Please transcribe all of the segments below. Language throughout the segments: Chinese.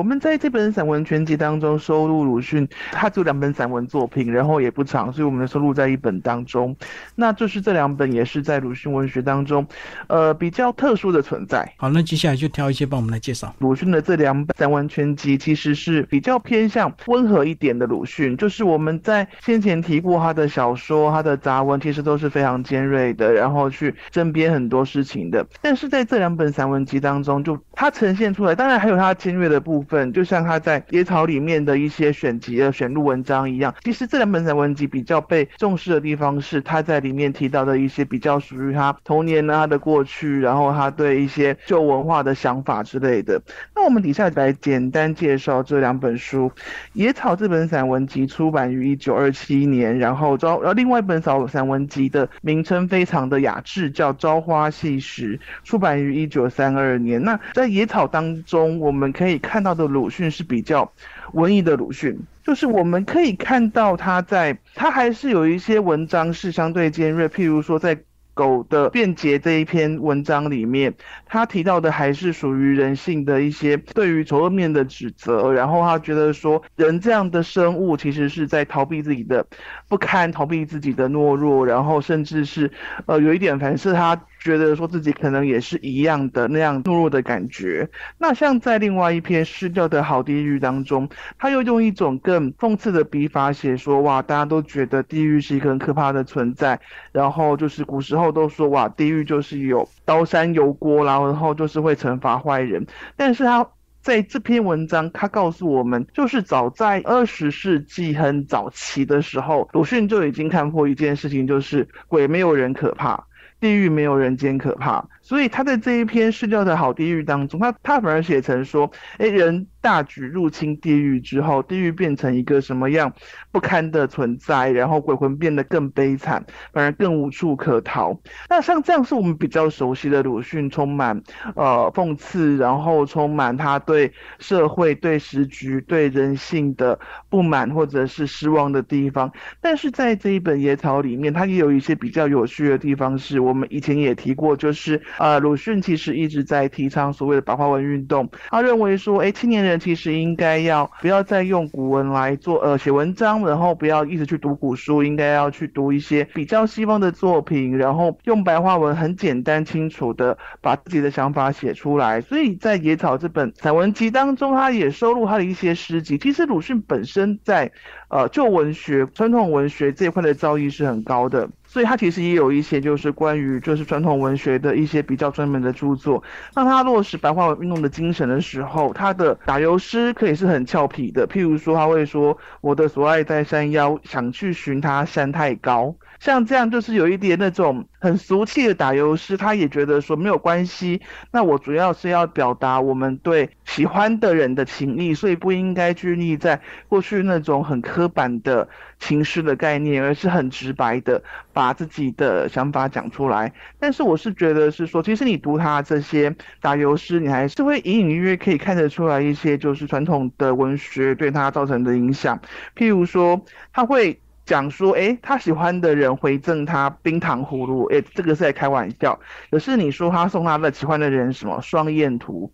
我们在这本散文全集当中收录鲁迅，他只有两本散文作品，然后也不长，所以我们收录在一本当中。那就是这两本也是在鲁迅文学当中，呃，比较特殊的存在。好，那接下来就挑一些帮我们来介绍鲁迅的这两本散文全集，其实是比较偏向温和一点的鲁迅。就是我们在先前提过他的小说、他的杂文，其实都是非常尖锐的，然后去争辩很多事情的。但是在这两本散文集当中，就它呈现出来，当然还有它尖锐的部分，就像他在《野草》里面的一些选集的选录文章一样。其实这两本散文集比较被重视的地方是，他在里面提到的一些比较属于他童年呢、他的过去，然后他对一些旧文化的想法之类的。那我们底下来简单介绍这两本书，《野草》这本散文集出版于一九二七年，然后招，然后另外一本散散文集的名称非常的雅致，叫《朝花夕拾》，出版于一九三二年。那在《野草》当中，我们可以看到的鲁迅是比较文艺的鲁迅，就是我们可以看到他在，他还是有一些文章是相对尖锐，譬如说在。狗的辩解这一篇文章里面，他提到的还是属于人性的一些对于丑恶面的指责，然后他觉得说，人这样的生物其实是在逃避自己的不堪，逃避自己的懦弱，然后甚至是呃有一点反是他。觉得说自己可能也是一样的那样懦弱的感觉。那像在另外一篇失掉的好地狱当中，他又用一种更讽刺的笔法写说：哇，大家都觉得地狱是一个很可怕的存在。然后就是古时候都说哇，地狱就是有刀山油锅啦，然后就是会惩罚坏人。但是他在这篇文章，他告诉我们，就是早在二十世纪很早期的时候，鲁迅就已经看破一件事情，就是鬼没有人可怕。地狱没有人间可怕，所以他在这一篇失掉的好地狱当中，他他反而写成说，哎，人大举入侵地狱之后，地狱变成一个什么样不堪的存在，然后鬼魂变得更悲惨，反而更无处可逃。那像这样是我们比较熟悉的鲁迅，充满呃讽刺，然后充满他对社会、对时局、对人性的不满或者是失望的地方。但是在这一本野草里面，它也有一些比较有趣的地方是。我们以前也提过，就是呃，鲁迅其实一直在提倡所谓的白话文运动。他认为说，哎，青年人其实应该要不要再用古文来做呃写文章，然后不要一直去读古书，应该要去读一些比较西方的作品，然后用白话文很简单清楚的把自己的想法写出来。所以在《野草》这本散文集当中，他也收录他的一些诗集。其实鲁迅本身在呃旧文学、传统文学这一块的造诣是很高的。所以他其实也有一些就是关于就是传统文学的一些比较专门的著作。当他落实白话文运动的精神的时候，他的打油诗可以是很俏皮的。譬如说，他会说：“我的所爱在山腰，想去寻他山太高。”像这样就是有一点那种很俗气的打油诗，他也觉得说没有关系。那我主要是要表达我们对喜欢的人的情谊，所以不应该拘泥在过去那种很刻板的情诗的概念，而是很直白的把自己的想法讲出来。但是我是觉得是说，其实你读他这些打油诗，你还是会隐隐约约可以看得出来一些就是传统的文学对他造成的影响。譬如说，他会。讲说，哎，他喜欢的人回赠他冰糖葫芦，哎，这个是在开玩笑。可是你说他送他的喜欢的人什么双燕图？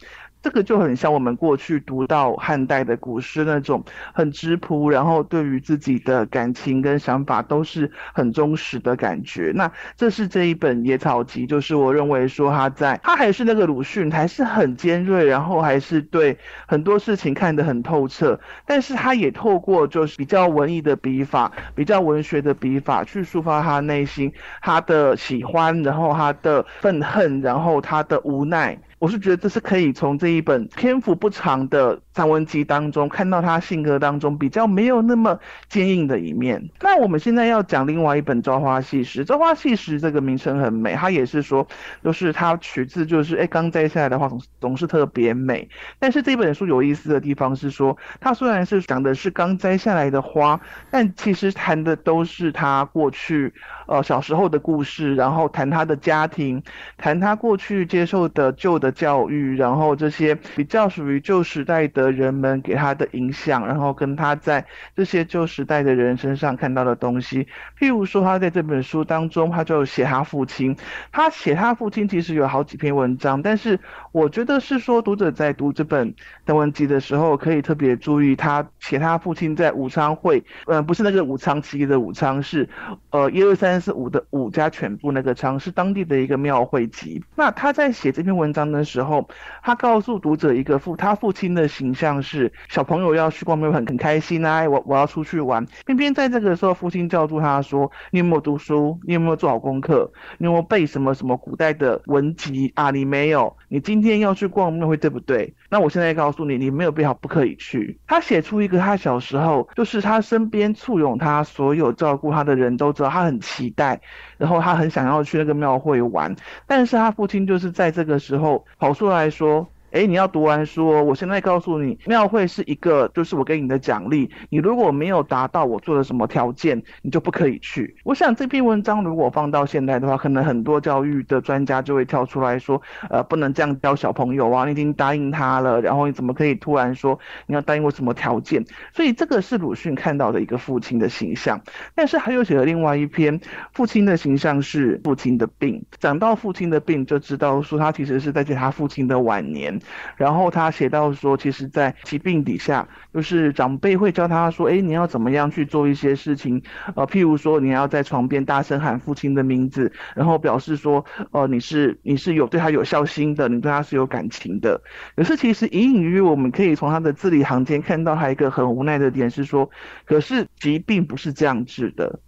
这个就很像我们过去读到汉代的古诗那种很质朴，然后对于自己的感情跟想法都是很忠实的感觉。那这是这一本野草集，就是我认为说他在他还是那个鲁迅，还是很尖锐，然后还是对很多事情看得很透彻。但是他也透过就是比较文艺的笔法，比较文学的笔法去抒发他内心他的喜欢，然后他的愤恨，然后他的无奈。我是觉得这是可以从这一本篇幅不长的散文集当中看到他性格当中比较没有那么坚硬的一面。那我们现在要讲另外一本《朝花夕拾》，《朝花夕拾》这个名称很美，它也是说，就是它取自就是哎刚摘下来的花总总是特别美。但是这本书有意思的地方是说，它虽然是讲的是刚摘下来的花，但其实谈的都是他过去呃小时候的故事，然后谈他的家庭，谈他过去接受的旧的。教育，然后这些比较属于旧时代的人们给他的影响，然后跟他在这些旧时代的人身上看到的东西。譬如说，他在这本书当中，他就写他父亲。他写他父亲其实有好几篇文章，但是我觉得是说，读者在读这本邓文集的时候，可以特别注意他写他父亲在武昌会，嗯，不是那个武昌起义的武昌，是呃一二三四五的五加全部那个昌，是当地的一个庙会集。那他在写这篇文章的时候，他告诉读者一个父他父亲的形象是小朋友要去逛庙很很开心啊，我我要出去玩。偏偏在这个时候，父亲叫住他说：“你有没有读书？你有没有做好功课？你有没有背什么什么古代的文集啊？你没有，你今天要去逛庙会，对不对？那我现在告诉你，你没有必要不可以去。”他写出一个他小时候，就是他身边簇拥他所有照顾他的人都知道他很期待，然后他很想要去那个庙会玩，但是他父亲就是在这个时候跑出来说。哎，你要读完书，我现在告诉你，庙会是一个，就是我给你的奖励。你如果没有达到我做的什么条件，你就不可以去。我想这篇文章如果放到现在的话，可能很多教育的专家就会跳出来说，呃，不能这样教小朋友啊，你已经答应他了，然后你怎么可以突然说你要答应我什么条件？所以这个是鲁迅看到的一个父亲的形象。但是他又写了另外一篇，父亲的形象是父亲的病。讲到父亲的病，就知道说他其实是在写他父亲的晚年。然后他写到说，其实，在疾病底下，就是长辈会教他说，哎，你要怎么样去做一些事情，呃，譬如说，你要在床边大声喊父亲的名字，然后表示说，呃，你是你是有对他有孝心的，你对他是有感情的。可是其实隐隐约约，我们可以从他的字里行间看到他一个很无奈的点是说，可是疾病不是这样治的，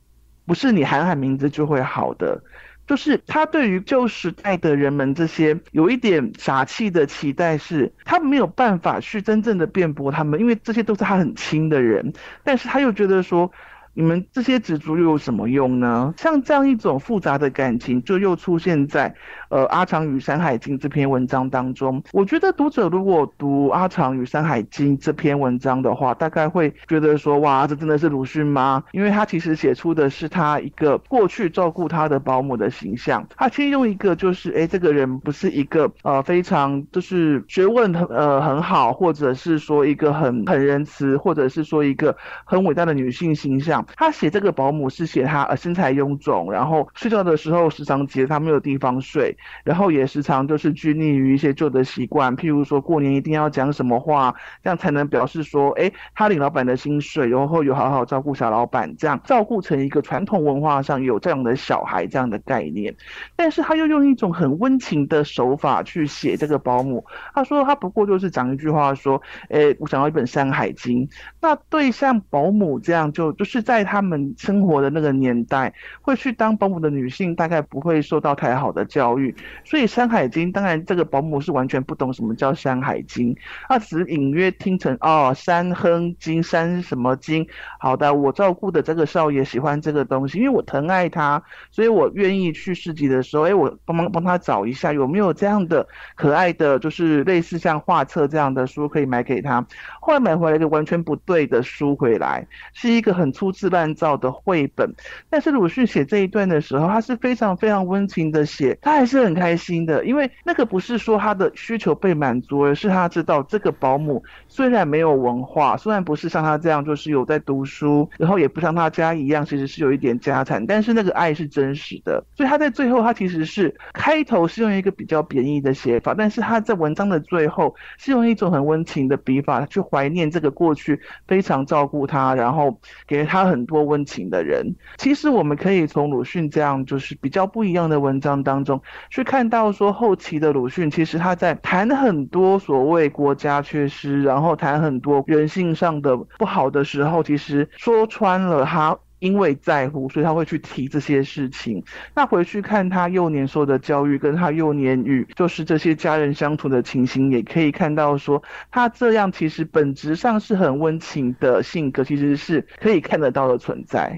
不是你喊喊名字就会好的。就是他对于旧时代的人们这些有一点傻气的期待，是他没有办法去真正的辩驳他们，因为这些都是他很亲的人，但是他又觉得说。你们这些执着又有什么用呢？像这样一种复杂的感情，就又出现在呃《阿长与山海经》这篇文章当中。我觉得读者如果读《阿长与山海经》这篇文章的话，大概会觉得说，哇，这真的是鲁迅吗？因为他其实写出的是他一个过去照顾他的保姆的形象。他其实用一个就是，哎，这个人不是一个呃非常就是学问很呃很好，或者是说一个很很仁慈，或者是说一个很伟大的女性形象。他写这个保姆是写他呃身材臃肿，然后睡觉的时候时常觉得他没有地方睡，然后也时常就是拘泥于一些旧的习惯，譬如说过年一定要讲什么话，这样才能表示说，哎，他领老板的薪水，然后有好好照顾小老板，这样照顾成一个传统文化上有这样的小孩这样的概念。但是他又用一种很温情的手法去写这个保姆，他说他不过就是讲一句话说，哎，我想要一本《山海经》，那对像保姆这样就就是在。在他们生活的那个年代，会去当保姆的女性大概不会受到太好的教育，所以《山海经》当然这个保姆是完全不懂什么叫《山海经》，她只隐约听成哦《山哼经》《山什么经》。好的，我照顾的这个少爷喜欢这个东西，因为我疼爱他，所以我愿意去市集的时候，哎，我帮忙帮他找一下有没有这样的可爱的，就是类似像画册这样的书可以买给他。后来买回来一个完全不对的书回来，是一个很粗制。乱造的绘本，但是鲁迅写这一段的时候，他是非常非常温情的写，他还是很开心的，因为那个不是说他的需求被满足，而是他知道这个保姆虽然没有文化，虽然不是像他这样就是有在读书，然后也不像他家一样，其实是有一点家产，但是那个爱是真实的，所以他在最后他其实是开头是用一个比较贬义的写法，但是他在文章的最后是用一种很温情的笔法去怀念这个过去非常照顾他，然后给他。很多温情的人，其实我们可以从鲁迅这样就是比较不一样的文章当中去看到，说后期的鲁迅其实他在谈很多所谓国家缺失，然后谈很多人性上的不好的时候，其实说穿了他因为在乎，所以他会去提这些事情。那回去看他幼年受的教育，跟他幼年与就是这些家人相处的情形，也可以看到说他这样其实本质上是很温情的性格，其实是可以看得到的存在。